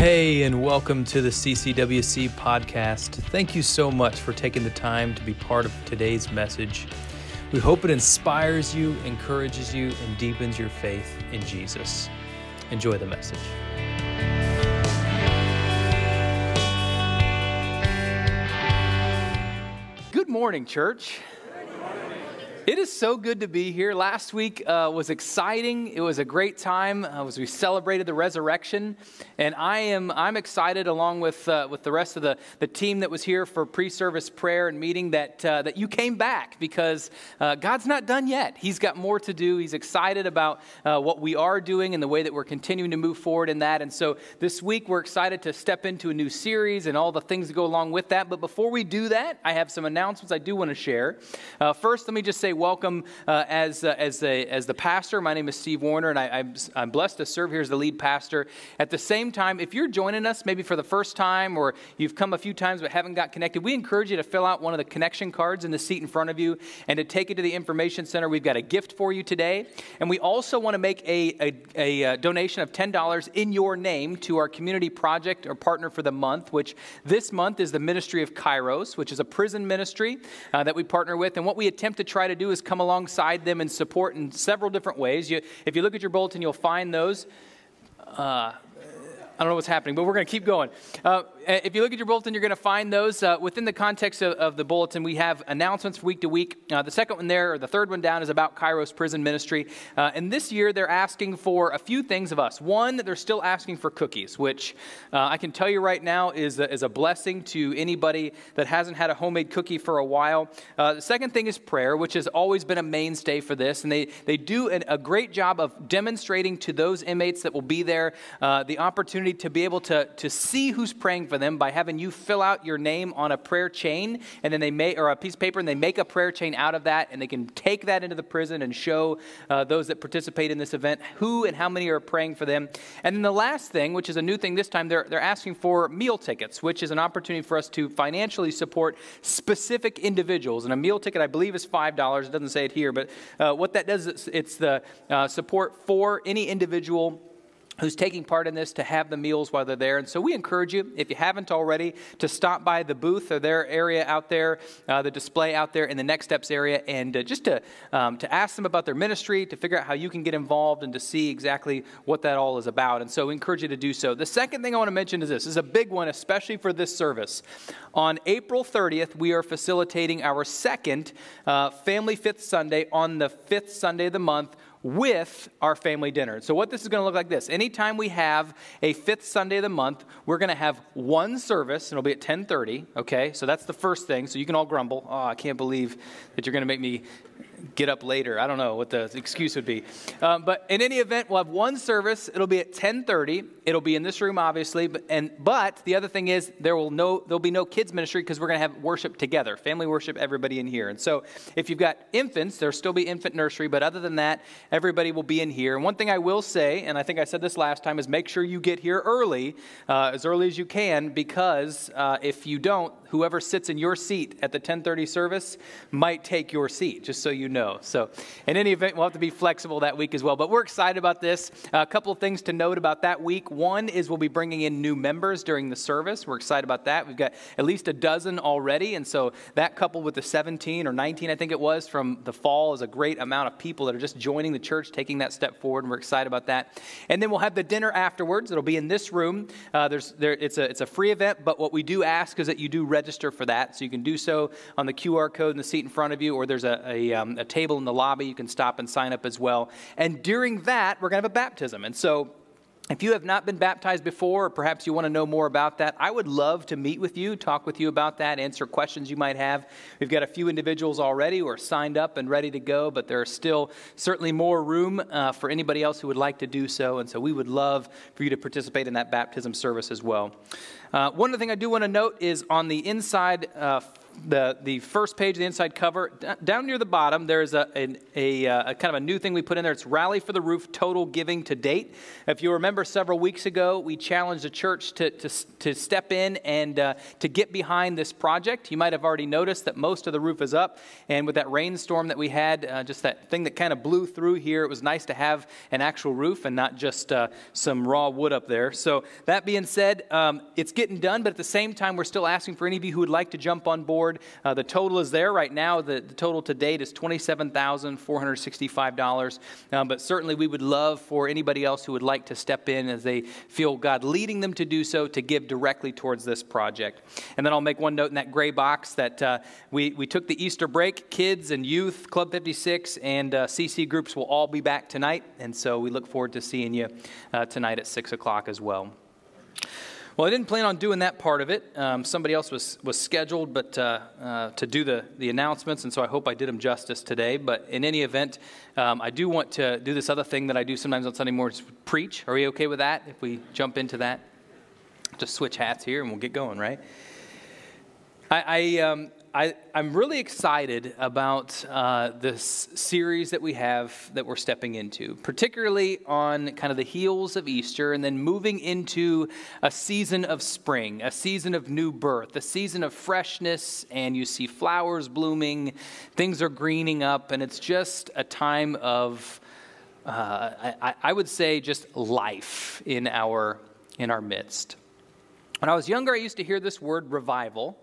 Hey, and welcome to the CCWC podcast. Thank you so much for taking the time to be part of today's message. We hope it inspires you, encourages you, and deepens your faith in Jesus. Enjoy the message. Good morning, church. It is so good to be here. Last week uh, was exciting. It was a great time uh, as we celebrated the resurrection, and I am I'm excited along with uh, with the rest of the, the team that was here for pre-service prayer and meeting that uh, that you came back because uh, God's not done yet. He's got more to do. He's excited about what we are doing and the way that we're continuing to move forward in that. And so this week we're excited to step into a new series and all the things that go along with that. But before we do that, I have some announcements I do want to share. first, let me just say welcome uh, as, uh, as, a, as the pastor. My name is Steve Warner, and I, I'm, I'm blessed to serve here as the lead pastor. At the same time, if you're joining us maybe for the first time or you've come a few times but haven't got connected, we encourage you to fill out one of the connection cards in the seat in front of you and to take it to the information center. We've got a gift for you today. And we also want to make a, a, a uh, donation of $10 in your name to our community project or partner for the month, which this month is the Ministry of Kairos, which is a prison ministry uh, that we partner with. And what we attempt to try to do is come alongside them and support in several different ways. You, if you look at your bulletin, you'll find those. Uh, I don't know what's happening, but we're going to keep going. Uh, if you look at your bulletin, you're going to find those uh, within the context of, of, the bulletin. We have announcements week to week. Uh, the second one there, or the third one down, is about Kairos Prison Ministry. Uh, and this year, they're asking for a few things of us. One, they're still asking for cookies, which uh, I can tell you right now is a, is a blessing to anybody that hasn't had a homemade cookie for a while. Uh, the second thing is prayer, which has always been a mainstay for this. And they, they do an, a great job of demonstrating to those inmates that will be there the opportunity opportunity to be able to, to see who's praying for them by having you fill out your name on a prayer chain and then they make or a piece of paper and they make a prayer chain out of that and they can take that into the prison and show uh, those that participate in this event who and how many are praying for them. And then the last thing which is a new thing this time they're, they're asking for meal tickets which is an opportunity for us to financially support specific individuals. And a meal ticket i believe is $5 it doesn't say it here but uh, what that does is it's the uh, support for any individual who's taking part in this to have the meals while they're there. And so we encourage you, if you haven't already, to stop by the booth or their area out there, uh, the display out there in the Next Steps area, and uh, just to, um, to ask them about their ministry, to figure out how you can get involved, and to see exactly what that all is about. And so we encourage you to do so. The second thing I want to mention is this, this is a big one, especially for this service. On April 30th, we are facilitating our second uh, Family Fifth Sunday on the fifth Sunday of the month with our family dinner. So, what this is going to look like this anytime we have a fifth Sunday of the month, we're going to have one service, and it'll be at 10:30. Okay, so that's the first thing. So you can all grumble. Oh, I can't believe that you're going to make me get up later. I don't know what the excuse would be. Um, but in any event, we'll have one service. It'll be at 10:30. It'll be in this room, obviously. But and but the other thing is there will no there'll be no kids ministry because we're going to have worship together, family worship, everybody in here. And so if you've got infants, there'll still be infant nursery. But other than that, everybody will be in here. And one thing I will say, and I think I said this last time, is make sure you get here early, uh, as early as you can, because uh, if you don't, whoever sits in your seat at the 10:30 service might take your seat. Just so you know. So, in any event, we'll have to be flexible that week as well. But we're excited about this. a couple of things to note about that week. One is we'll be bringing in new members during the service. We're excited about that. We've got at least a dozen already. And so, that coupled with the 17 or 19, I think it was, from the fall is a great amount of people that are just joining the church, taking that step forward. And we're excited about that. And then we'll have the dinner afterwards. It'll be in this room. Uh, there's, there, it's, a, it's a free event, but what we do ask is that you do register for that. So, you can do so on the QR code in the seat in front of you, or there's a, a, um, a table in the lobby. You can stop and sign up as well. And during that, we're going to have a baptism. And so if you have not been baptized before, or perhaps you want to know more about that, I would love to meet with you, talk with you about that, answer questions you might have. We've got a few individuals already who are signed up and ready to go, but there is still certainly more room uh, for anybody else who would like to do so. And so we would love for you to participate in that baptism service as well. Uh, one other thing I do want to note is on the inside uh, the, the first page of the inside cover, down near the bottom, there's a, a, a, uh, a, kind of a new thing we put in there. It's Rally for the Roof Total Giving to Date. If you remember several weeks ago, we challenged the church to, to, to step in and uh, to get behind this project. You might have already noticed that most of the roof is up. And with that rainstorm that we had, uh, just that thing that kind of blew through here, it was nice to have an actual roof and not just uh, some raw wood up there. So, that being said, um, it's getting done, but at the same time, we're still asking for any of you who would like to jump on board. Uh, the total is there right now. The, the total to date is $27,465. Um, but certainly, we would love for anybody else who would like to step in as they feel God leading them to do so to give directly towards this project. And then I'll make one note in that gray box that uh, we, we took the Easter break. Kids and youth, Club 56, and uh, CC groups will all be back tonight. And so we look forward to seeing you uh, tonight at 6 o'clock as well. Well, I didn't plan on doing that part of it. Um, somebody else was, was scheduled but, uh, uh, to do the, the announcements, and so I hope I did them justice today. But in any event, um, I do want to do this other thing that I do sometimes on Sunday mornings preach. Are we okay with that if we jump into that? Just switch hats here and we'll get going, right? I, I, um, I, am really excited about uh, this series that we have that we're stepping into, particularly on kind of the heels of Easter and then moving into a season of spring, a season of new birth, a season of freshness, and you see flowers blooming, things are greening up, and it's just a time of, uh, I, I would say, just life in our, in our midst. When I was younger, I used to hear this word revival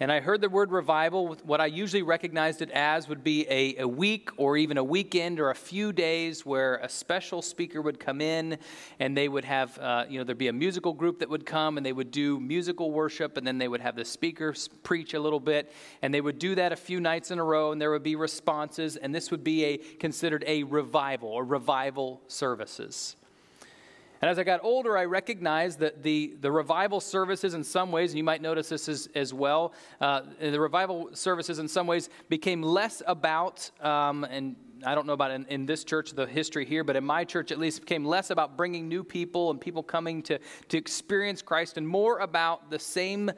and I heard the word revival, what I usually recognized it as would be a, a week or even a weekend or a few days where a special speaker would come in and they would have, uh, you know, there'd be a musical group that would come and they would do musical worship and then they would have the speaker preach a little bit and they would do that a few nights in a row and there would be responses and this would be a considered a revival or revival services. And as I got older, I recognized that the, the revival services, in some ways, and you might notice this as, as well, uh, the revival services, in some ways, became less about, um, and I don't know about in, in, this church, the history here, but in my church at least, became less about bringing new people and people coming to, to experience Christ and more about the same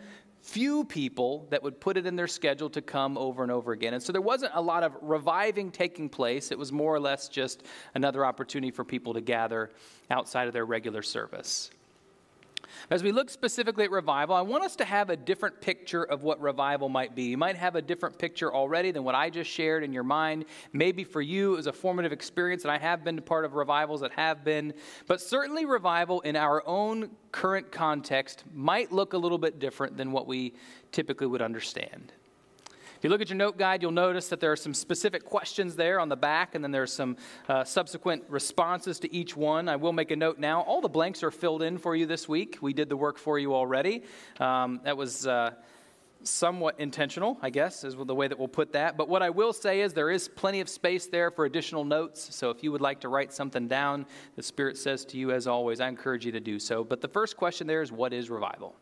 few people that would put it in their schedule to come over and over again. And so there wasn't a lot of reviving taking place. It was more or less just another opportunity for people to gather outside of their regular service. As we look specifically at revival, I want us to have a different picture of what revival might be. You might have a different picture already than what I just shared in your mind. Maybe for you, it was a formative experience, and I have been part of revivals that have been. But certainly, revival in our own current context might look a little bit different than what we typically would understand. If you look at your note guide, you'll notice that there are some specific questions there on the back, and then there's some uh, subsequent responses to each one. I will make a note now. All the blanks are filled in for you this week. We did the work for you already. Um, that was. Uh, somewhat intentional, I guess, is the way that we'll put that. But what I will say is there is plenty of space there for additional notes. So if you would like to write something down, the Spirit says to you, as always, I encourage you to do so. But the first question there is what is revival?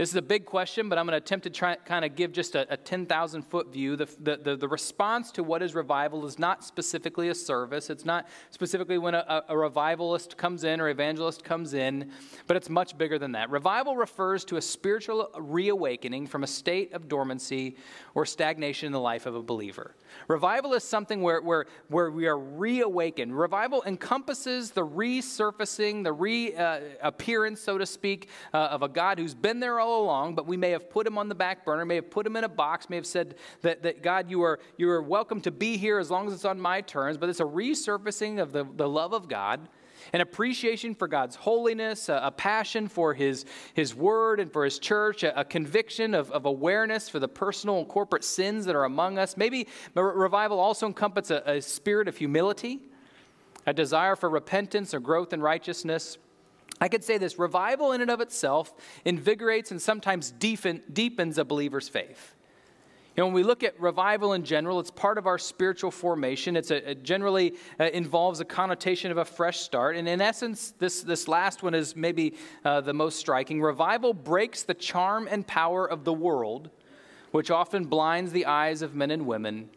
This is a big question, but I'm going to attempt to try kind of give just a, a 10,000 foot view. The, the, the, the, response to what is revival is not specifically a service. It's not specifically when a, a revivalist comes in or evangelist comes in, but it's much bigger than that. Revival refers to a spiritual reawakening from a state of dormancy or stagnation in the life of a believer. Revival is something where, where, where we are reawakened. Revival encompasses the resurfacing, the reappearance, uh, so to speak, uh, of a God who's been there all along, but we may have put him on the back burner, may have put him in a box, may have said that, that God, you are, you are welcome to be here as long as it's on my terms, but it's a resurfacing of the, the love of God an appreciation for God's holiness, a, a, passion for his, his word and for his church, a, a conviction of, of, awareness for the personal and corporate sins that are among us. Maybe revival also encompasses a, a spirit of humility, a desire for repentance or growth in righteousness. I could say this revival in and of itself invigorates and sometimes deepen, deepens a believer's faith. You know, when we look at revival in general, it's part of our spiritual formation. It's a, it generally uh, involves a connotation of a fresh start. And in essence, this, this last one is maybe uh, the most striking. Revival breaks the charm and power of the world, which often blinds the eyes of men and women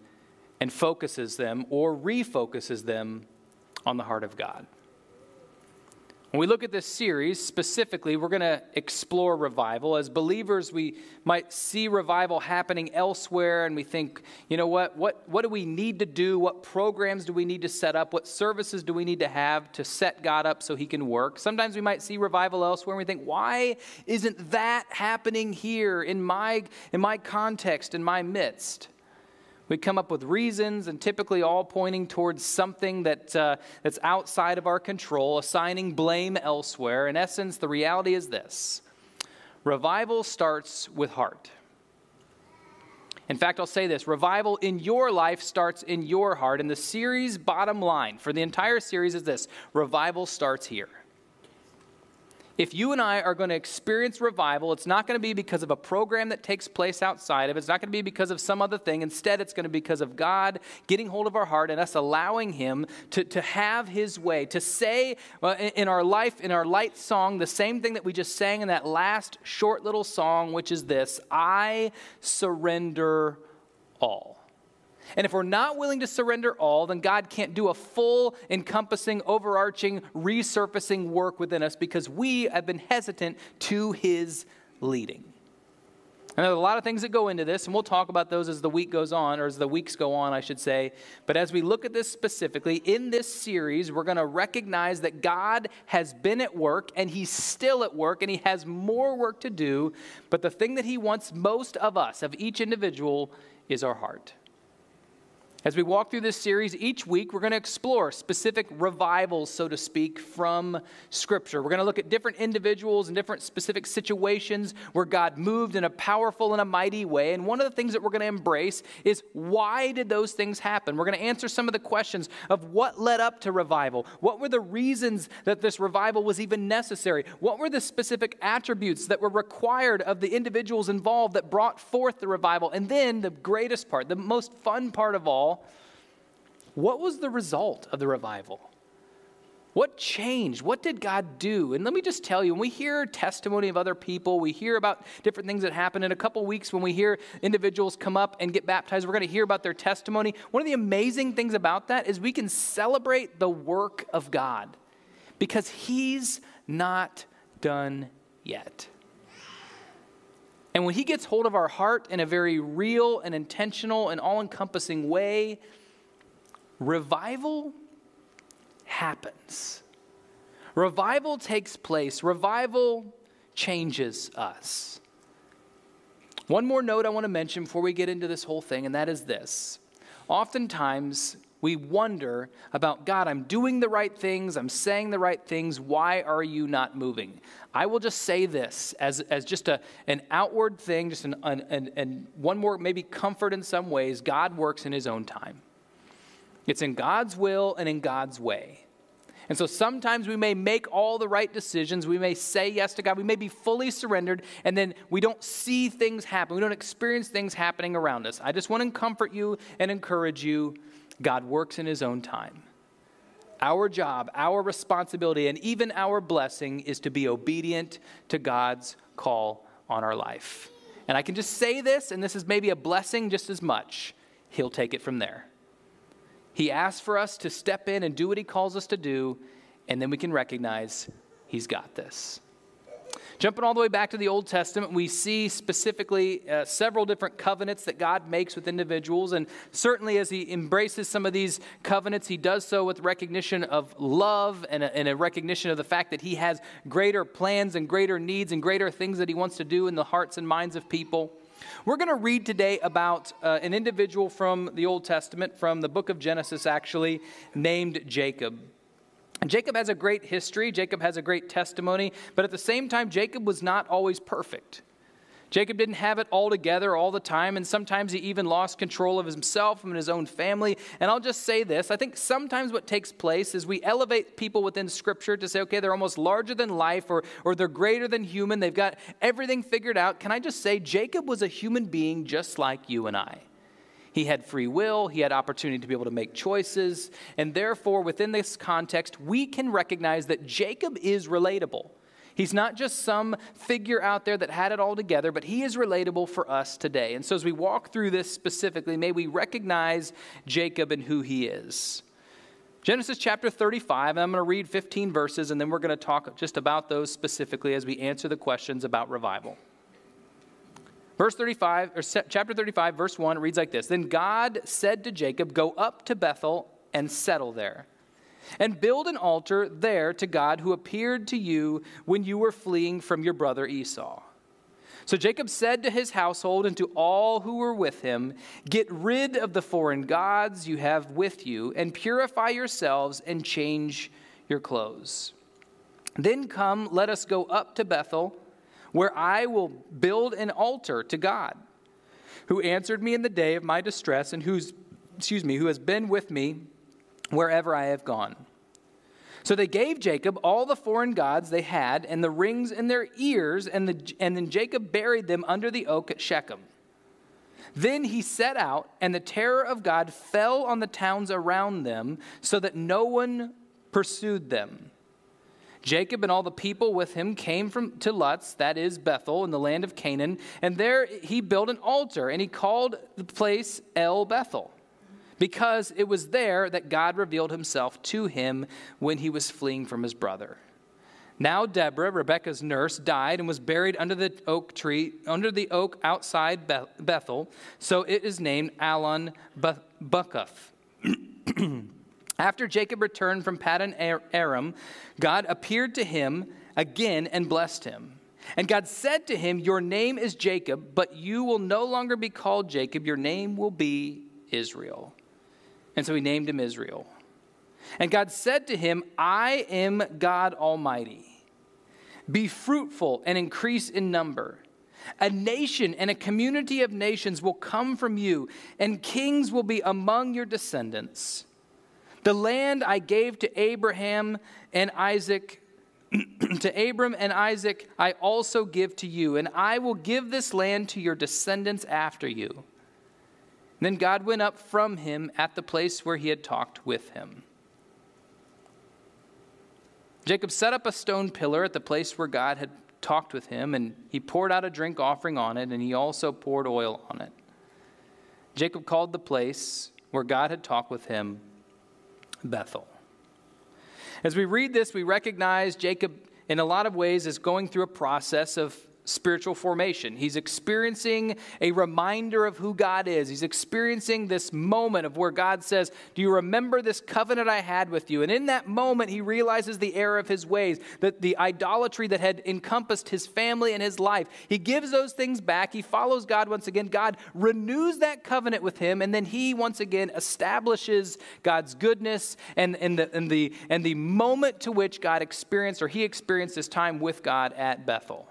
and focuses them or refocuses them on the heart of God. When we look at this series specifically, we're going to explore revival. As believers, we might see revival happening elsewhere, and we think, you know what, what, what do we need to do? What programs do we need to set up? What services do we need to have to set God up so He can work? Sometimes we might see revival elsewhere, and we think, why isn't that happening here in my, in my context, in my midst? We come up with reasons, and typically all pointing towards something that, uh, that's outside of our control, assigning blame elsewhere. In essence, the reality is this revival starts with heart. In fact, I'll say this revival in your life starts in your heart. And the series bottom line for the entire series is this revival starts here if you and I are going to experience revival, it's not going to be because of a program that takes place outside of it. It's not going to be because of some other thing. Instead, it's going to be because of God getting hold of our heart and us allowing Him to, to have His way, to say in our life, in our light song, the same thing that we just sang in that last short little song, which is this I surrender all. And if we're not willing to surrender all, then God can't do a full, encompassing, overarching, resurfacing work within us because we have been hesitant to His leading. And there's a lot of things that go into this, and we'll talk about those as the week goes on, or as the weeks go on, I should say. But as we look at this specifically, in this series, we're going to recognize that God has been at work, and He's still at work, and He has more work to do. But the thing that He wants most of us, of each individual, is our heart. As we walk through this series, each week we're going to explore specific revivals, so to speak, from Scripture. We're going to look at different individuals and different specific situations where God moved in a powerful and a mighty way. And one of the things that we're going to embrace is why did those things happen? We're going to answer some of the questions of what led up to revival. What were the reasons that this revival was even necessary? What were the specific attributes that were required of the individuals involved that brought forth the revival? And then the greatest part, the most fun part of all, what was the result of the revival? What changed? What did God do? And let me just tell you, when we hear testimony of other people, we hear about different things that happen. In a couple weeks, when we hear individuals come up and get baptized, we're going to hear about their testimony. One of the amazing things about that is we can celebrate the work of God because He's not done yet. And when He gets hold of our heart in a very real and intentional and all encompassing way, revival happens. Revival takes place. Revival changes us. One more note I want to mention before we get into this whole thing, and that is this. Oftentimes, we wonder about God, I'm doing the right things, I'm saying the right things, why are you not moving? I will just say this as, as just a, an outward thing, just an, an, an, an one more maybe comfort in some ways. God works in his own time. It's in God's will and in God's way. And so sometimes we may make all the right decisions. We may say yes to God. We may be fully surrendered, and then we don't see things happen. We don't experience things happening around us. I just want to comfort you and encourage you. God works in His own time. Our job, our responsibility, and even our blessing is to be obedient to God's call on our life. And I can just say this, and this is maybe a blessing just as much. He'll take it from there. He asks for us to step in and do what He calls us to do, and then we can recognize He's got this. Jumping all the way back to the Old Testament, we see specifically uh, several different covenants that God makes with individuals. And certainly, as He embraces some of these covenants, He does so with recognition of love and a, and a recognition of the fact that He has greater plans and greater needs and greater things that He wants to do in the hearts and minds of people. We're going to read today about uh, an individual from the Old Testament, from the book of Genesis, actually, named Jacob. Jacob has a great history, Jacob has a great testimony, but at the same time, Jacob was not always perfect. Jacob didn't have it all together all the time, and sometimes he even lost control of himself and his own family. And I'll just say this I think sometimes what takes place is we elevate people within Scripture to say, okay, they're almost larger than life or, or they're greater than human, they've got everything figured out. Can I just say, Jacob was a human being just like you and I. He had free will, he had opportunity to be able to make choices, and therefore, within this context, we can recognize that Jacob is relatable. He's not just some figure out there that had it all together, but he is relatable for us today. And so, as we walk through this specifically, may we recognize Jacob and who he is. Genesis chapter 35, and I'm going to read 15 verses, and then we're going to talk just about those specifically as we answer the questions about revival. Verse 35, or chapter 35, verse 1 reads like this Then God said to Jacob, Go up to Bethel and settle there, and build an altar there to God who appeared to you when you were fleeing from your brother Esau. So Jacob said to his household and to all who were with him, Get rid of the foreign gods you have with you, and purify yourselves and change your clothes. Then come, let us go up to Bethel where I will build an altar to God, who answered me in the day of my distress and who's, excuse me, who has been with me wherever I have gone. So they gave Jacob all the foreign gods they had and the rings in their ears, and, the, and then Jacob buried them under the oak at Shechem. Then he set out, and the terror of God fell on the towns around them, so that no one pursued them. Jacob and all the people with him came from to Luz, that is Bethel, in the land of Canaan, and there he built an altar, and he called the place El Bethel, because it was there that God revealed himself to him when he was fleeing from his brother. Now Deborah, Rebekah's nurse, died and was buried under the oak tree, under the oak outside Bethel, so it is named Allon Bachuth. After Jacob returned from Paddan Aram, God appeared to him again and blessed him. And God said to him, Your name is Jacob, but you will no longer be called Jacob. Your name will be Israel. And so he named him Israel. And God said to him, I am God Almighty. Be fruitful and increase in number. A nation and a community of nations will come from you, and kings will be among your descendants. The land I gave to Abraham and Isaac, to Abram and Isaac, I also give to you, and I will give this land to your descendants after you. Then God went up from him at the place where he had talked with him. Jacob set up a stone pillar at the place where God had talked with him, and he poured out a drink offering on it, and he also poured oil on it. Jacob called the place where God had talked with him Bethel. As we read this, we recognize Jacob, in a lot of ways, is going through a process of spiritual formation. He's experiencing a reminder of who God is. He's experiencing this moment of where God says, Do you remember this covenant I had with you? And in that moment, he realizes the error of his ways, that the idolatry that had encompassed his family and his life. He gives those things back. He follows God once again. God renews that covenant with him, and then he once again establishes God's goodness and, and, the, and, the, and the moment to which God experienced or he experienced his time with God at Bethel.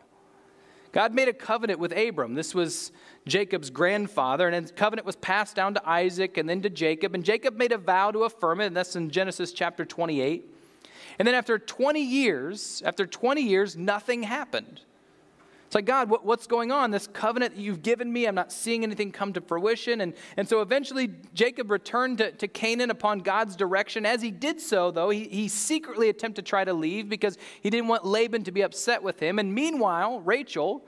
God made a covenant with Abram. This was Jacob's grandfather, and the covenant was passed down to Isaac and then to Jacob. And Jacob made a vow to affirm it, and that's in Genesis chapter 28. And then after 20 years, after 20 years, nothing happened. It's like, God, what, what's going on? This covenant that you've given me, I'm not seeing anything come to fruition. And, and so eventually Jacob returned to, to Canaan upon God's direction. As he did so, though, he, he secretly attempted to try to leave because he didn't want Laban to be upset with him. And meanwhile, Rachel,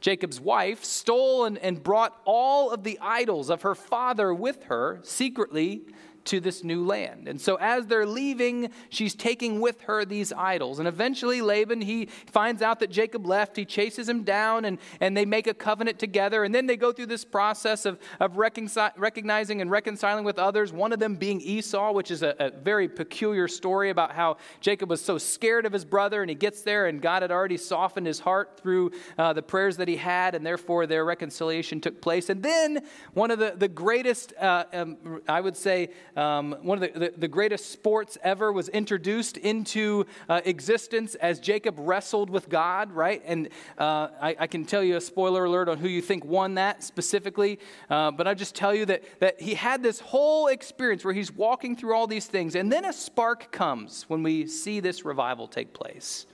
Jacob's wife, stole and, and brought all of the idols of her father with her secretly to this new land. And so as they're leaving, she's taking with her these idols. And eventually Laban, he finds out that Jacob left. He chases him down and, and they make a covenant together. And then they go through this process of, of recognizing and reconciling with others, one of them being Esau, which is a, a very peculiar story about how Jacob was so scared of his brother and he gets there and God had already softened his heart through uh, the prayers that he had and therefore their reconciliation took place. And then one of the, the greatest, uh, um, I would say, um, one of the, the, the, greatest sports ever was introduced into uh, existence as Jacob wrestled with God, right? And uh, I, I, can tell you a spoiler alert on who you think won that specifically, uh, but I just tell you that, that he had this whole experience where he's walking through all these things, and then a spark comes when we see this revival take place.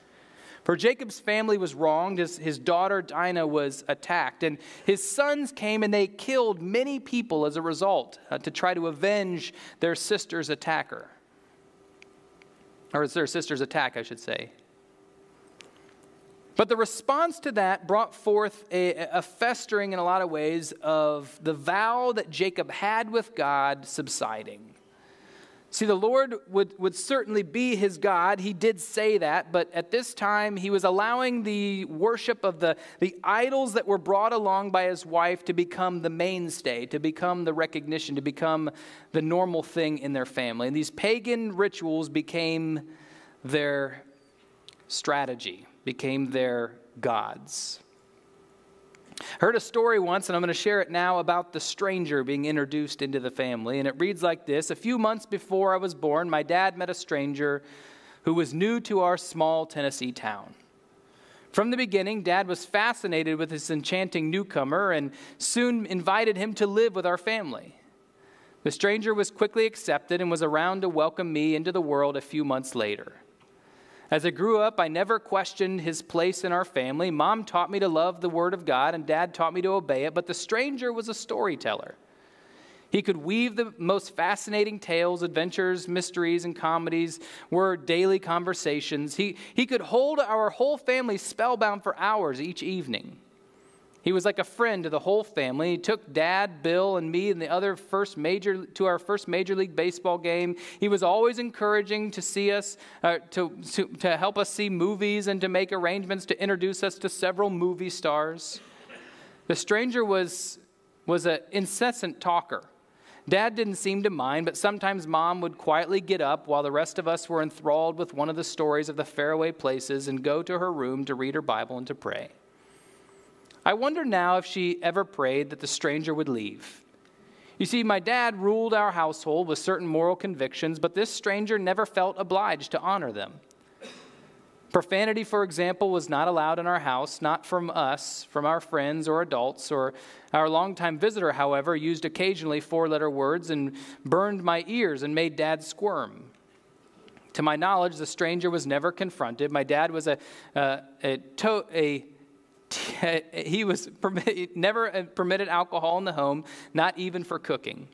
For Jacob's family was wronged, his, his daughter Dinah was attacked, and his sons came and they killed many people as a result uh, to try to avenge their sister's attacker. Or their sister's attack, I should say. But the response to that brought forth a, a, festering in a lot of ways of the vow that Jacob had with God subsiding. See, the Lord would, would certainly be his God. He did say that, but at this time, he was allowing the worship of the, the idols that were brought along by his wife to become the mainstay, to become the recognition, to become the normal thing in their family. And these pagan rituals became their strategy, became their gods. Heard a story once, and I'm going to share it now about the stranger being introduced into the family. And it reads like this A few months before I was born, my dad met a stranger who was new to our small Tennessee town. From the beginning, Dad was fascinated with this enchanting newcomer and soon invited him to live with our family. The stranger was quickly accepted and was around to welcome me into the world a few months later. As I grew up, I never questioned his place in our family. Mom taught me to love the Word of God, and Dad taught me to obey it, but the stranger was a storyteller. He could weave the most fascinating tales, adventures, mysteries, and comedies were daily conversations. He, he could hold our whole family spellbound for hours each evening. He was like a friend to the whole family. He took Dad, Bill, and me and the other first major to our first major league baseball game. He was always encouraging to see us, uh, to, to, to help us see movies and to make arrangements to introduce us to several movie stars. The stranger was was an incessant talker. Dad didn't seem to mind, but sometimes mom would quietly get up while the rest of us were enthralled with one of the stories of the faraway places and go to her room to read her Bible and to pray. I wonder now if she ever prayed that the stranger would leave. You see, my dad ruled our household with certain moral convictions, but this stranger never felt obliged to honor them. Profanity, for example, was not allowed in our house, not from us, from our friends or adults, or our longtime visitor, however, used occasionally four letter words and burned my ears and made dad squirm. To my knowledge, the stranger was never confronted. My dad was a, uh, a, to- a he was never uh, permitted alcohol in the home, not even for cooking.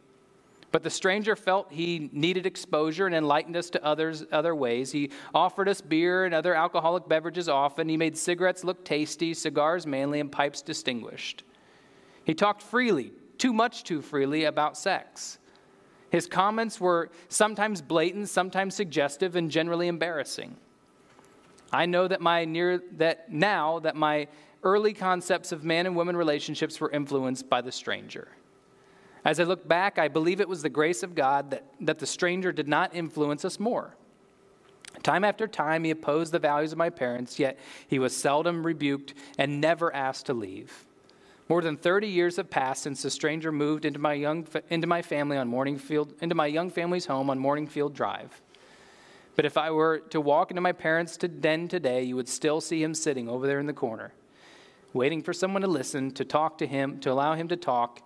But the stranger felt he needed exposure and enlightened us to others other ways. He offered us beer and other alcoholic beverages often. He made cigarettes look tasty, cigars manly, and pipes distinguished. He talked freely, too much too freely, about sex. His comments were sometimes blatant, sometimes suggestive, and generally embarrassing. I know that my near that now that my early concepts of man and woman relationships were influenced by the stranger. As I look back, I believe it was the grace of God that, that the stranger did not influence us more. Time after time, he opposed the values of my parents, yet he was seldom rebuked and never asked to leave. More than 30 years have passed since the stranger moved into my, young, into my family on Morningfield, into my young family's home on Morningfield Drive. But if I were to walk into my parents' den today, you would still see him sitting over there in the corner waiting for someone to listen, to talk to him, to allow him to talk,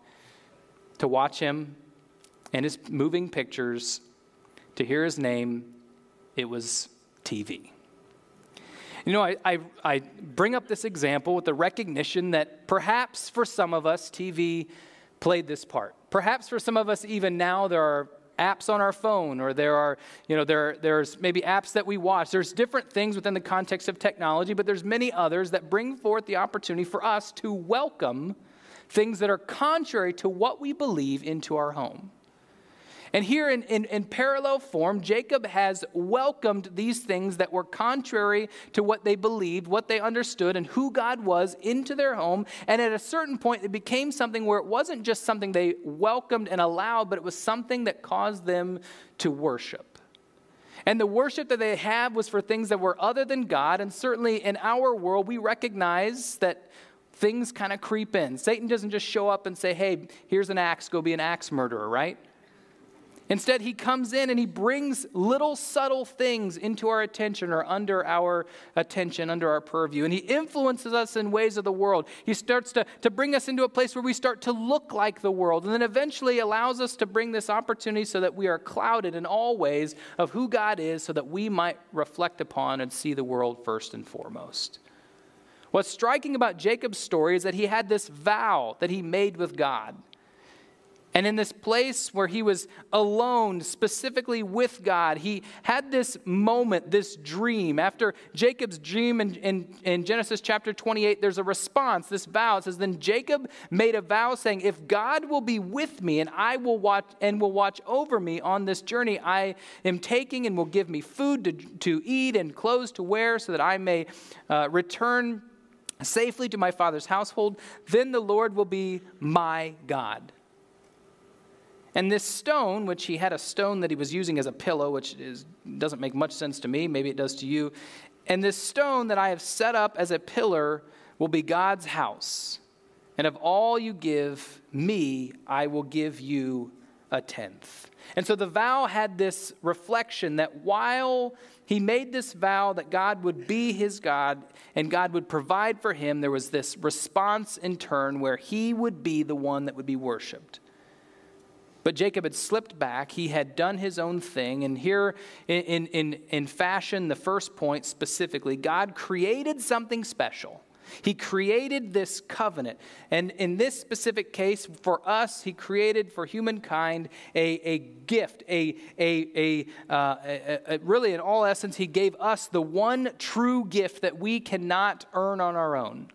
to watch him and his moving pictures, to hear his name. It was TV. You know, I, I, I, bring up this example with the recognition that perhaps for some of us, TV played this part. Perhaps for some of us, even now, there are apps on our phone or there are you know there, there's maybe apps that we watch. There's different things within the context of technology but there's many others that bring forth the opportunity for us to welcome things that are contrary to what we believe into our home and here in, in, in, parallel form, Jacob has welcomed these things that were contrary to what they believed, what they understood, and who God was into their home. And at a certain point, it became something where it wasn't just something they welcomed and allowed, but it was something that caused them to worship. And the worship that they had was for things that were other than God. And certainly in our world, we recognize that things kind of creep in. Satan doesn't just show up and say, hey, here's an axe, go be an axe murderer, right? Instead, he comes in and he brings little subtle things into our attention or under our attention, under our purview. And he influences us in ways of the world. He starts to, to bring us into a place where we start to look like the world. And then eventually allows us to bring this opportunity so that we are clouded in all ways of who God is so that we might reflect upon and see the world first and foremost. What's striking about Jacob's story is that he had this vow that he made with God. And in this place where he was alone, specifically with God, he had this moment, this dream. After Jacob's dream in, in, in, Genesis chapter 28, there's a response, this vow. It says, Then Jacob made a vow saying, If God will be with me and I will watch and will watch over me on this journey I am taking and will give me food to, to eat and clothes to wear so that I may uh, return safely to my father's household, then the Lord will be my God. And this stone, which he had a stone that he was using as a pillow, which is, doesn't make much sense to me, maybe it does to you. And this stone that I have set up as a pillar will be God's house. And of all you give me, I will give you a tenth. And so the vow had this reflection that while he made this vow that God would be his God and God would provide for him, there was this response in turn where he would be the one that would be worshiped. But Jacob had slipped back. He had done his own thing. And here, in, in, in fashion, the first point specifically, God created something special. He created this covenant. And in this specific case, for us, He created for humankind a, a gift, a, a, a, uh, a, really, in all essence, He gave us the one true gift that we cannot earn on our own.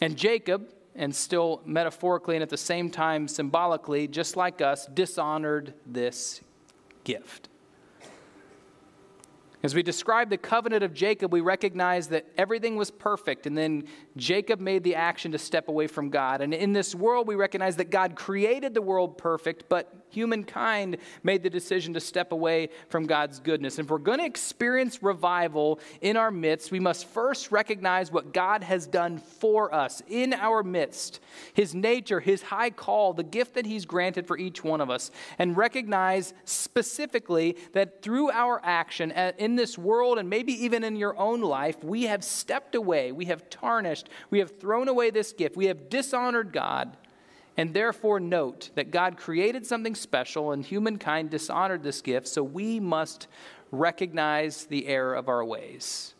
And Jacob, and still metaphorically and at the same time symbolically, just like us, dishonored this gift. As we describe the covenant of Jacob, we recognize that everything was perfect, and then Jacob made the action to step away from God. And in this world, we recognize that God created the world perfect, but humankind made the decision to step away from God's goodness. And if we're going to experience revival in our midst, we must first recognize what God has done for us in our midst His nature, His high call, the gift that He's granted for each one of us, and recognize specifically that through our action uh, in this world and maybe even in your own life, we have stepped away, we have tarnished, we have thrown away this gift, we have dishonored God. And therefore, note that God created something special and humankind dishonored this gift, so we must recognize the error of our ways.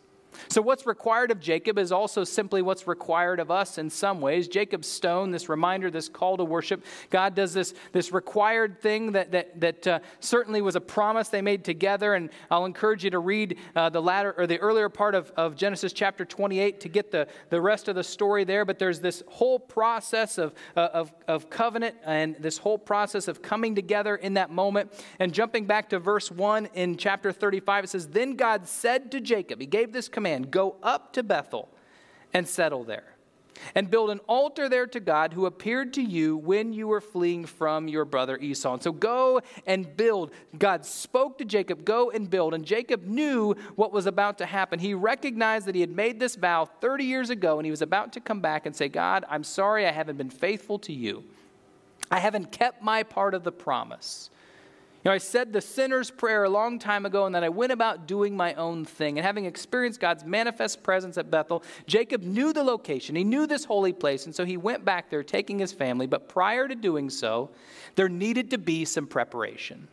So, what's required of Jacob is also simply what's required of us in some ways. Jacob's stone, this reminder, this call to worship, God does this, this required thing that, that, that uh, certainly was a promise they made together. And I'll encourage you to read uh, the latter or the earlier part of, of Genesis chapter 28 to get the, the rest of the story there. But there's this whole process of, uh, of, of covenant and this whole process of coming together in that moment. And jumping back to verse 1 in chapter 35, it says, Then God said to Jacob, He gave this command command Go up to Bethel and settle there, and build an altar there to God who appeared to you when you were fleeing from your brother Esau. And so go and build. God spoke to Jacob, Go and build. And Jacob knew what was about to happen. He recognized that he had made this vow 30 years ago, and he was about to come back and say, God, I'm sorry I haven't been faithful to you. I haven't kept my part of the promise. You know, I said the sinner's prayer a long time ago, and then I went about doing my own thing. And having experienced God's manifest presence at Bethel, Jacob knew the location. He knew this holy place, and so he went back there taking his family. But prior to doing so, there needed to be some preparation.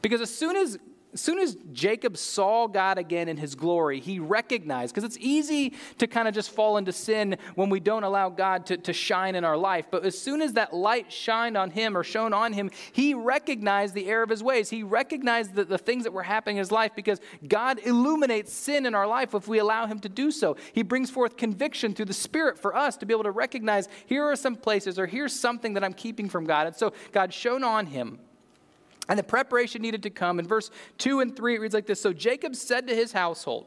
Because as soon as as soon as Jacob saw God again in his glory, he recognized, because it's easy to kind of just fall into sin when we don't allow God to, to shine in our life. But as soon as that light shined on him or shone on him, he recognized the error of his ways. He recognized the, the things that were happening in his life because God illuminates sin in our life if we allow him to do so. He brings forth conviction through the Spirit for us to be able to recognize here are some places or here's something that I'm keeping from God. And so God shone on him and the preparation needed to come. In verse 2 and 3, it reads like this So Jacob said to his household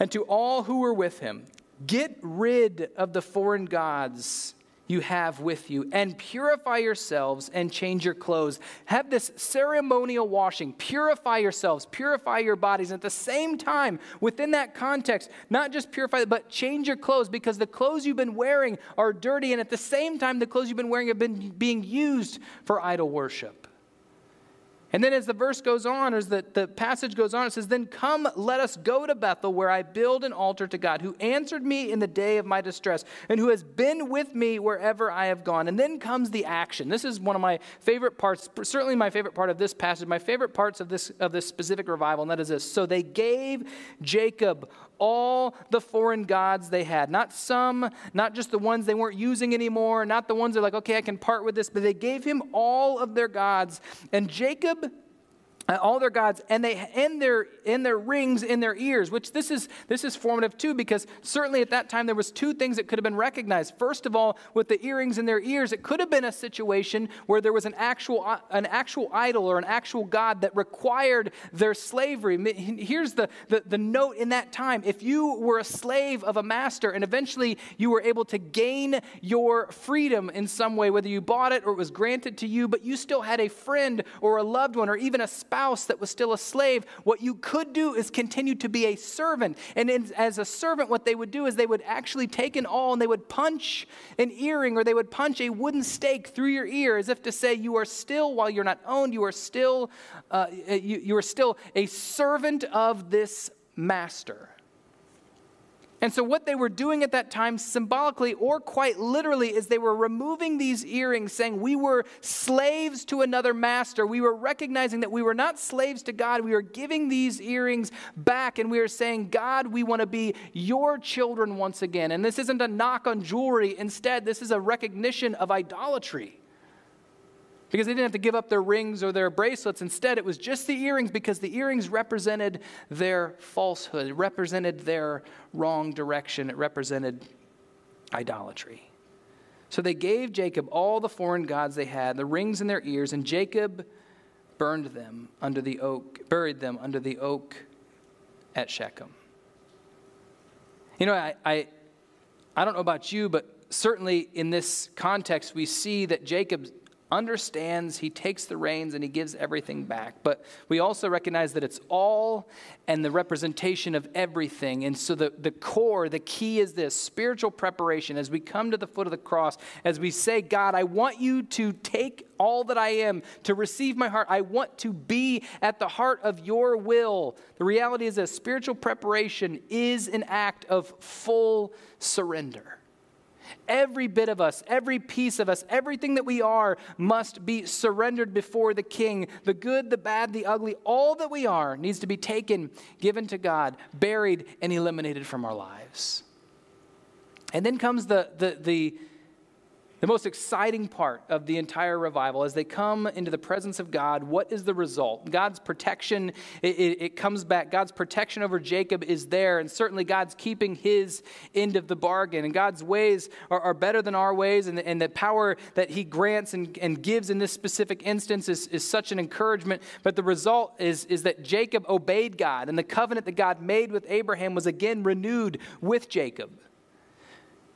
and to all who were with him, Get rid of the foreign gods you have with you and purify yourselves and change your clothes. Have this ceremonial washing. Purify yourselves, purify your bodies. At the same time, within that context, not just purify, but change your clothes because the clothes you've been wearing are dirty. And at the same time, the clothes you've been wearing have been being used for idol worship. And then as the verse goes on, or as the, the passage goes on, it says, Then come, let us go to Bethel, where I build an altar to God, who answered me in the day of my distress, and who has been with me wherever I have gone. And then comes the action. This is one of my favorite parts, certainly my favorite part of this passage, my favorite parts of this, of this specific revival, and that is this. So they gave Jacob all the foreign gods they had. Not some, not just the ones they weren't using anymore, not the ones that are like, okay, I can part with this, but they gave him all of their gods. And Jacob all their gods and they and their in their rings in their ears which this is this is formative too because certainly at that time there was two things that could have been recognized. First of all with the earrings in their ears it could have been a situation where there was an actual uh, an actual idol or an actual god that required their slavery. Here's the, the the note in that time. If you were a slave of a master and eventually you were able to gain your freedom in some way whether you bought it or it was granted to you but you still had a friend or a loved one or even a spouse spouse that was still a slave, what you could do is continue to be a servant. And in, as a servant, what they would do is they would actually take an awl and they would punch an earring or they would punch a wooden stake through your ear as if to say, You are still, while you're not owned, you are still, uh, you, you are still a servant of this master. And so, what they were doing at that time, symbolically or quite literally, is they were removing these earrings, saying, We were slaves to another master. We were recognizing that we were not slaves to God. We were giving these earrings back, and we were saying, God, we want to be your children once again. And this isn't a knock on jewelry. Instead, this is a recognition of idolatry because they didn't have to give up their rings or their bracelets. Instead, it was just the earrings because the earrings represented their falsehood, represented their wrong direction, it represented idolatry. So they gave Jacob all the foreign gods they had, the rings in their ears, and Jacob burned them under the oak, buried them under the oak at Shechem. You know, I, I, I don't know about you, but certainly in this context, we see that Jacob understands, he takes the reins, and he gives everything back. But we also recognize that it's all and the representation of everything. And so the, the core, the key is this spiritual preparation as we come to the foot of the cross, as we say, God, I want you to take all that I am, to receive my heart. I want to be at the heart of your will. The reality is that spiritual preparation is an act of full surrender. Every bit of us, every piece of us, everything that we are must be surrendered before the King. The good, the bad, the ugly, all that we are needs to be taken, given to God, buried, and eliminated from our lives. And then comes the, the, the, the most exciting part of the entire revival, as they come into the presence of God, what is the result? God's protection, it, it, it, comes back. God's protection over Jacob is there, and certainly God's keeping his end of the bargain. And God's ways are, are better than our ways, and, and the power that he grants and, and gives in this specific instance is, is such an encouragement. But the result is, is that Jacob obeyed God, and the covenant that God made with Abraham was again renewed with Jacob.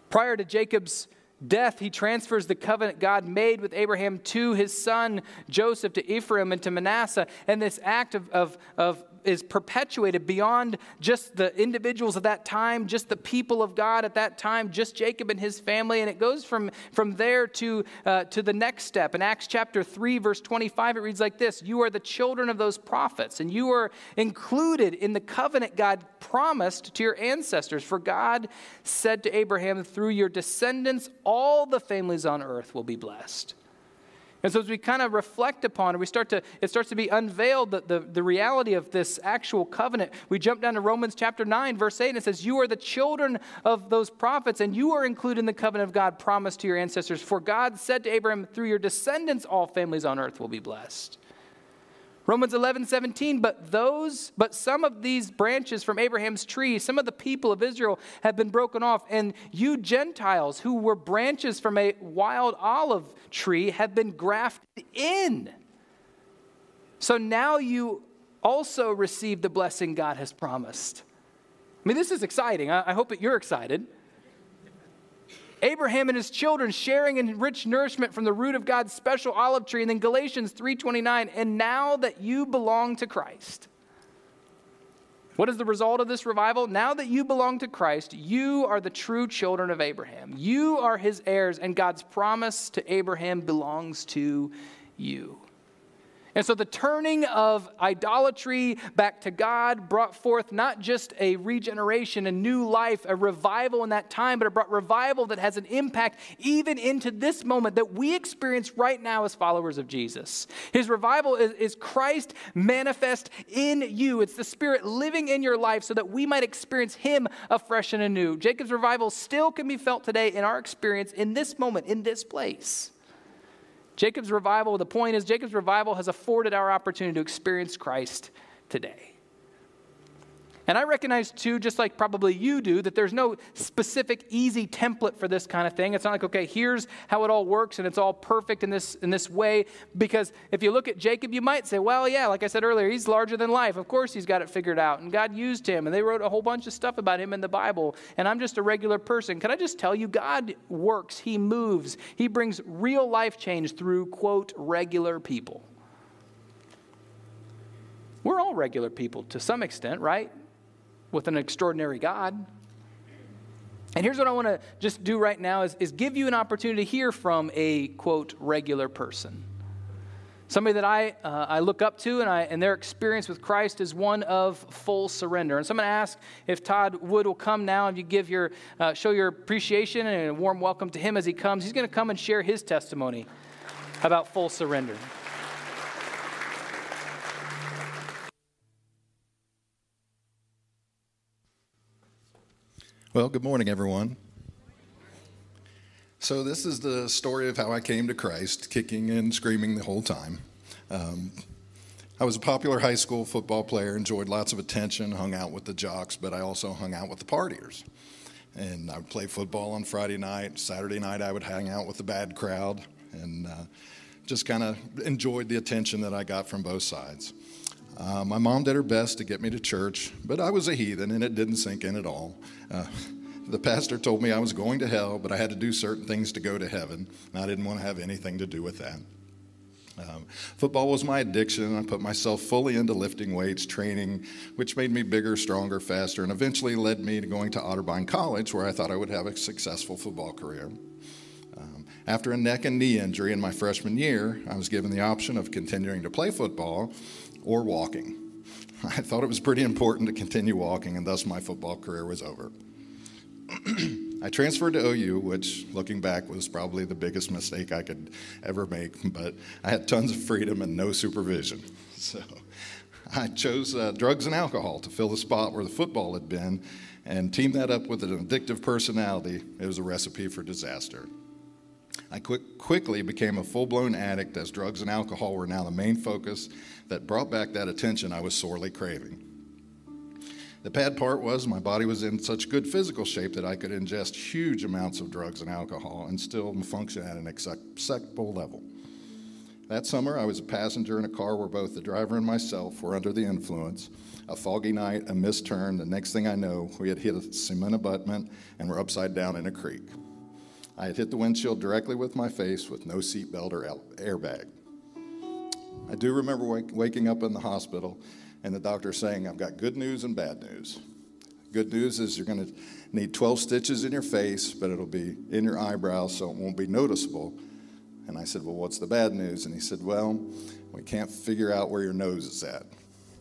Prior to Jacob's death, he transfers the covenant God made with Abraham to his son Joseph, to Ephraim, and to Manasseh. And this act of, of, of is perpetuated beyond just the individuals of that time, just the people of God at that time, just Jacob and his family. And it goes from, from there to, uh, to the next step. In Acts chapter 3, verse 25, it reads like this You are the children of those prophets, and you are included in the covenant God promised to your ancestors. For God said to Abraham, Through your descendants, all the families on earth will be blessed. And so as we kind of reflect upon it, we start to, it starts to be unveiled the, the, the reality of this actual covenant. We jump down to Romans chapter 9, verse 8, and it says, You are the children of those prophets, and you are included in the covenant of God promised to your ancestors. For God said to Abraham, Through your descendants, all families on earth will be blessed. Romans 11, 17, but those, but some of these branches from Abraham's tree, some of the people of Israel have been broken off, and you Gentiles who were branches from a wild olive tree have been grafted in. So now you also receive the blessing God has promised. I mean, this is exciting. I, I hope that you're excited. Abraham and his children sharing in rich nourishment from the root of God's special olive tree. And then Galatians 3:29, and now that you belong to Christ. What is the result of this revival? Now that you belong to Christ, you are the true children of Abraham. You are his heirs, and God's promise to Abraham belongs to you. And so the turning of idolatry back to God brought forth not just a regeneration, a new life, a revival in that time, but it brought revival that has an impact even into this moment that we experience right now as followers of Jesus. His revival is, is Christ manifest in you. It's the Spirit living in your life so that we might experience Him afresh and anew. Jacob's revival still can be felt today in our experience in this moment, in this place. Jacob's revival, the point is, Jacob's revival has afforded our opportunity to experience Christ today. And I recognize too, just like probably you do, that there's no specific easy template for this kind of thing. It's not like, okay, here's how it all works and it's all perfect in this, in this way. Because if you look at Jacob, you might say, well, yeah, like I said earlier, he's larger than life. Of course he's got it figured out. And God used him and they wrote a whole bunch of stuff about him in the Bible. And I'm just a regular person. Can I just tell you, God works, he moves, he brings real life change through, quote, regular people. We're all regular people to some extent, right? With an extraordinary God. And here's what I want to just do right now is, is give you an opportunity to hear from a quote regular person. Somebody that I, uh, I look up to and, I, and their experience with Christ is one of full surrender. And so I'm going to ask if Todd Wood will come now and you give your, uh, show your appreciation and a warm welcome to him as he comes. He's going to come and share his testimony about full surrender. Well, good morning, everyone. So, this is the story of how I came to Christ, kicking and screaming the whole time. Um, I was a popular high school football player, enjoyed lots of attention, hung out with the jocks, but I also hung out with the partiers. And I would play football on Friday night. Saturday night, I would hang out with the bad crowd and uh, just kind of enjoyed the attention that I got from both sides. Uh, my mom did her best to get me to church, but I was a heathen and it didn't sink in at all. Uh, the pastor told me I was going to hell, but I had to do certain things to go to heaven, and I didn't want to have anything to do with that. Um, football was my addiction. I put myself fully into lifting weights, training, which made me bigger, stronger, faster, and eventually led me to going to Otterbein College, where I thought I would have a successful football career. Um, after a neck and knee injury in my freshman year, I was given the option of continuing to play football or walking. I thought it was pretty important to continue walking, and thus my football career was over. I transferred to OU, which, looking back, was probably the biggest mistake I could ever make, but I had tons of freedom and no supervision. So I chose uh, drugs and alcohol to fill the spot where the football had been, and teamed that up with an addictive personality. It was a recipe for disaster. I quick, quickly became a full blown addict as drugs and alcohol were now the main focus that brought back that attention I was sorely craving. The bad part was my body was in such good physical shape that I could ingest huge amounts of drugs and alcohol and still function at an acceptable level. That summer, I was a passenger in a car where both the driver and myself were under the influence. A foggy night, a missed turn. The next thing I know, we had hit a cement abutment and were upside down in a creek. I had hit the windshield directly with my face with no seatbelt or airbag. I do remember wake, waking up in the hospital and the doctor saying, I've got good news and bad news. Good news is you're going to need 12 stitches in your face, but it'll be in your eyebrows, so it won't be noticeable. And I said, Well, what's the bad news? And he said, Well, we can't figure out where your nose is at.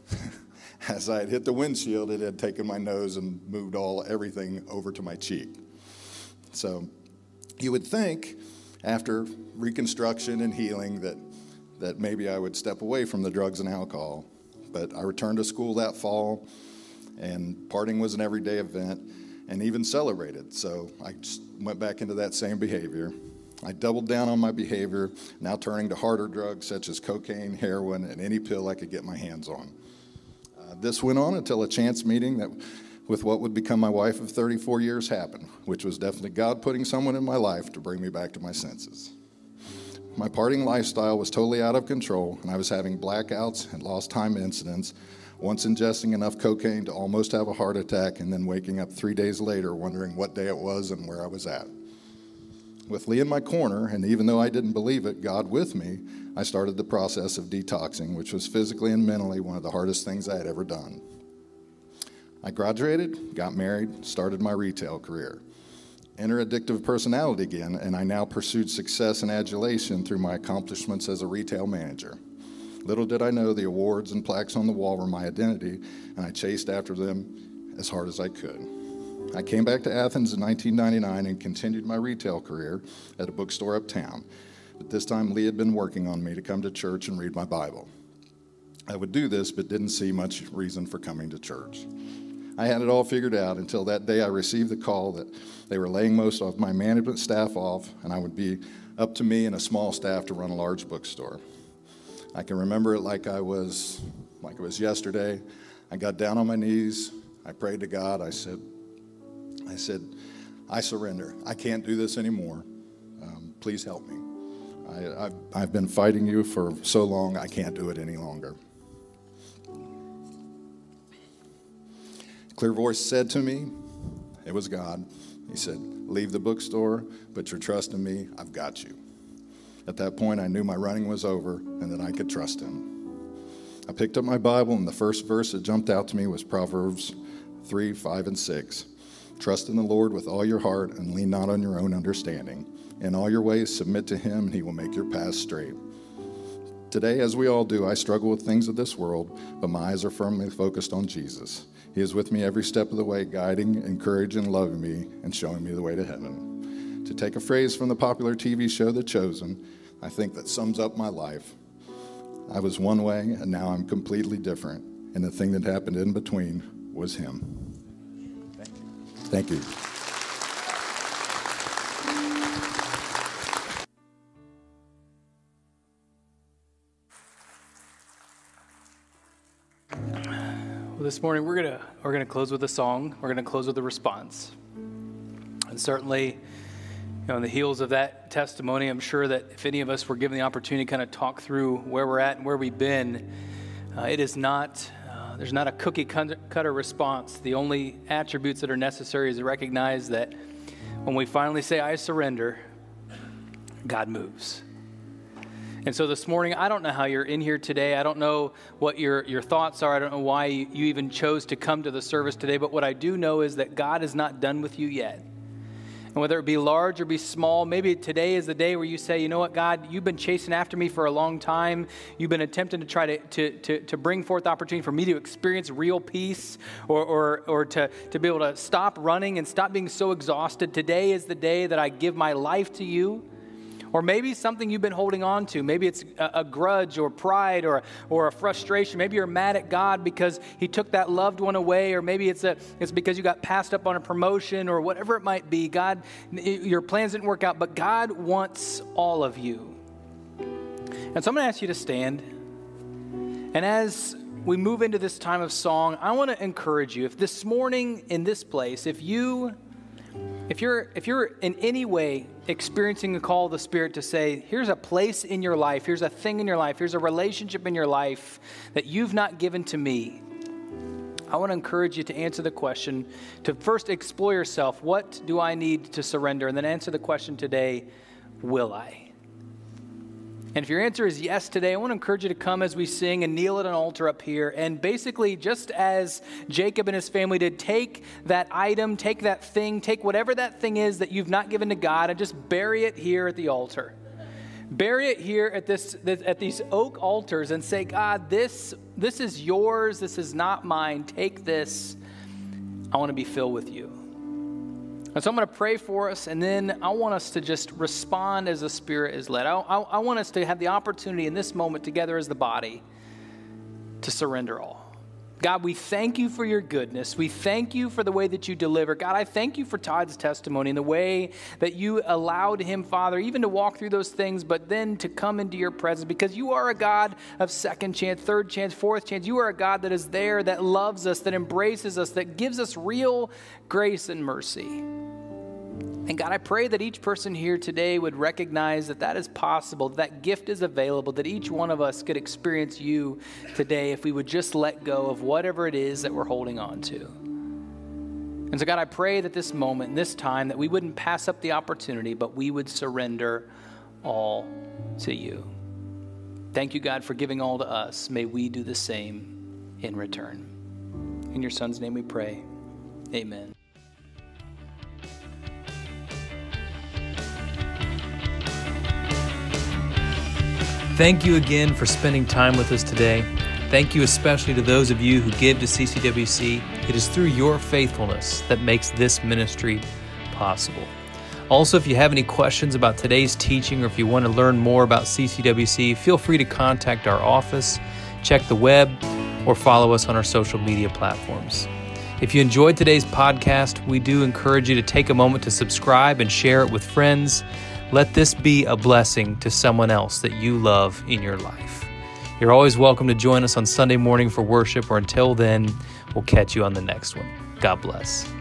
As I had hit the windshield, it had taken my nose and moved all everything over to my cheek. So you would think after reconstruction and healing that, that maybe I would step away from the drugs and alcohol. But I returned to school that fall, and parting was an everyday event and even celebrated. So I just went back into that same behavior. I doubled down on my behavior, now turning to harder drugs such as cocaine, heroin, and any pill I could get my hands on. Uh, this went on until a chance meeting that with what would become my wife of 34 years happened, which was definitely God putting someone in my life to bring me back to my senses. My partying lifestyle was totally out of control, and I was having blackouts and lost time incidents, once ingesting enough cocaine to almost have a heart attack, and then waking up three days later wondering what day it was and where I was at. With Lee in my corner, and even though I didn't believe it, God with me, I started the process of detoxing, which was physically and mentally one of the hardest things I had ever done. I graduated, got married, started my retail career enter addictive personality again, and I now pursued success and adulation through my accomplishments as a retail manager. Little did I know the awards and plaques on the wall were my identity, and I chased after them as hard as I could. I came back to Athens in 1999 and continued my retail career at a bookstore uptown. But this time, Lee had been working on me to come to church and read my Bible. I would do this, but didn't see much reason for coming to church. I had it all figured out until that day I received the call that they were laying most of my management staff off, and I would be up to me and a small staff to run a large bookstore. I can remember it like I was like it was yesterday. I got down on my knees. I prayed to God. I said, I said, I surrender. I can't do this anymore. Um, please help me. I, I've, I've been fighting you for so long, I can't do it any longer. Clear voice said to me, it was God. He said, Leave the bookstore, put your trust in me, I've got you. At that point, I knew my running was over and that I could trust him. I picked up my Bible, and the first verse that jumped out to me was Proverbs 3 5 and 6. Trust in the Lord with all your heart and lean not on your own understanding. In all your ways, submit to him, and he will make your path straight. Today, as we all do, I struggle with things of this world, but my eyes are firmly focused on Jesus. He is with me every step of the way, guiding, encouraging, loving me, and showing me the way to heaven. To take a phrase from the popular TV show The Chosen, I think that sums up my life. I was one way, and now I'm completely different, and the thing that happened in between was Him. Thank you. Well, this morning we're gonna we're gonna close with a song. We're gonna close with a response, and certainly, you know, on the heels of that testimony, I'm sure that if any of us were given the opportunity to kind of talk through where we're at and where we've been, uh, it is not there's not a cookie cutter response. The only attributes that are necessary is to recognize that when we finally say, I surrender, God moves. And so this morning, I don't know how you're in here today. I don't know what your, your thoughts are. I don't know why you, even chose to come to the service today. But what I do know is that God is not done with you yet. And whether it be large or be small, maybe today is the day where you say, you know what, God, you've been chasing after me for a long time. You've been attempting to try to, to, to, to bring forth opportunity for me to experience real peace or, or, or to, to be able to stop running and stop being so exhausted. Today is the day that I give my life to you. Or maybe something you've been holding on to. Maybe it's a, a, grudge or pride or, or a frustration. Maybe you're mad at God because He took that loved one away. Or maybe it's, a, it's because you got passed up on a promotion or whatever it might be. God, your plans didn't work out, but God wants all of you. And so I'm going to ask you to stand. And as we move into this time of song, I want to encourage you. If this morning in this place, if you if you're if you're in any way experiencing a call of the spirit to say here's a place in your life here's a thing in your life here's a relationship in your life that you've not given to me i want to encourage you to answer the question to first explore yourself. What do i need to surrender? And then answer the question today will i and if your answer is yes today, I want to encourage you to come as we sing and kneel at an altar up here. And basically, just as Jacob and his family did, take that item, take that thing, take whatever that thing is that you've not given to God, and just bury it here at the altar. Bury it here at, this, at these oak altars and say, God, this, this is yours. This is not mine. Take this. I want to be filled with you. And so I'm going to pray for us, and then I want us to just respond as the Spirit is led. I, I, I, want us to have the opportunity in this moment together as the body to surrender all. God, we thank you for your goodness. We thank you for the way that you deliver. God, I thank you for Todd's testimony and the way that you allowed him, Father, even to walk through those things, but then to come into your presence because you are a God of second chance, third chance, fourth chance. You are a God that is there, that loves us, that embraces us, that gives us real grace and mercy. And God, I pray that each person here today would recognize that that is possible, that, that gift is available, that each one of us could experience you today if we would just let go of whatever it is that we're holding on to. And so, God, I pray that this moment, this time, that we wouldn't pass up the opportunity, but we would surrender all to you. Thank you, God, for giving all to us. May we do the same in return. In your Son's name we pray. Amen. Thank you again for spending time with us today. Thank you especially to those of you who give to CCWC. It is through your faithfulness that makes this ministry possible. Also, if you have any questions about today's teaching or if you want to learn more about CCWC, feel free to contact our office, check the web, or follow us on our social media platforms. If you enjoyed today's podcast, we do encourage you to take a moment to subscribe and share it with friends. Let this be a blessing to someone else that you love in your life. You're always welcome to join us on Sunday morning for worship, or until then, we'll catch you on the next one. God bless.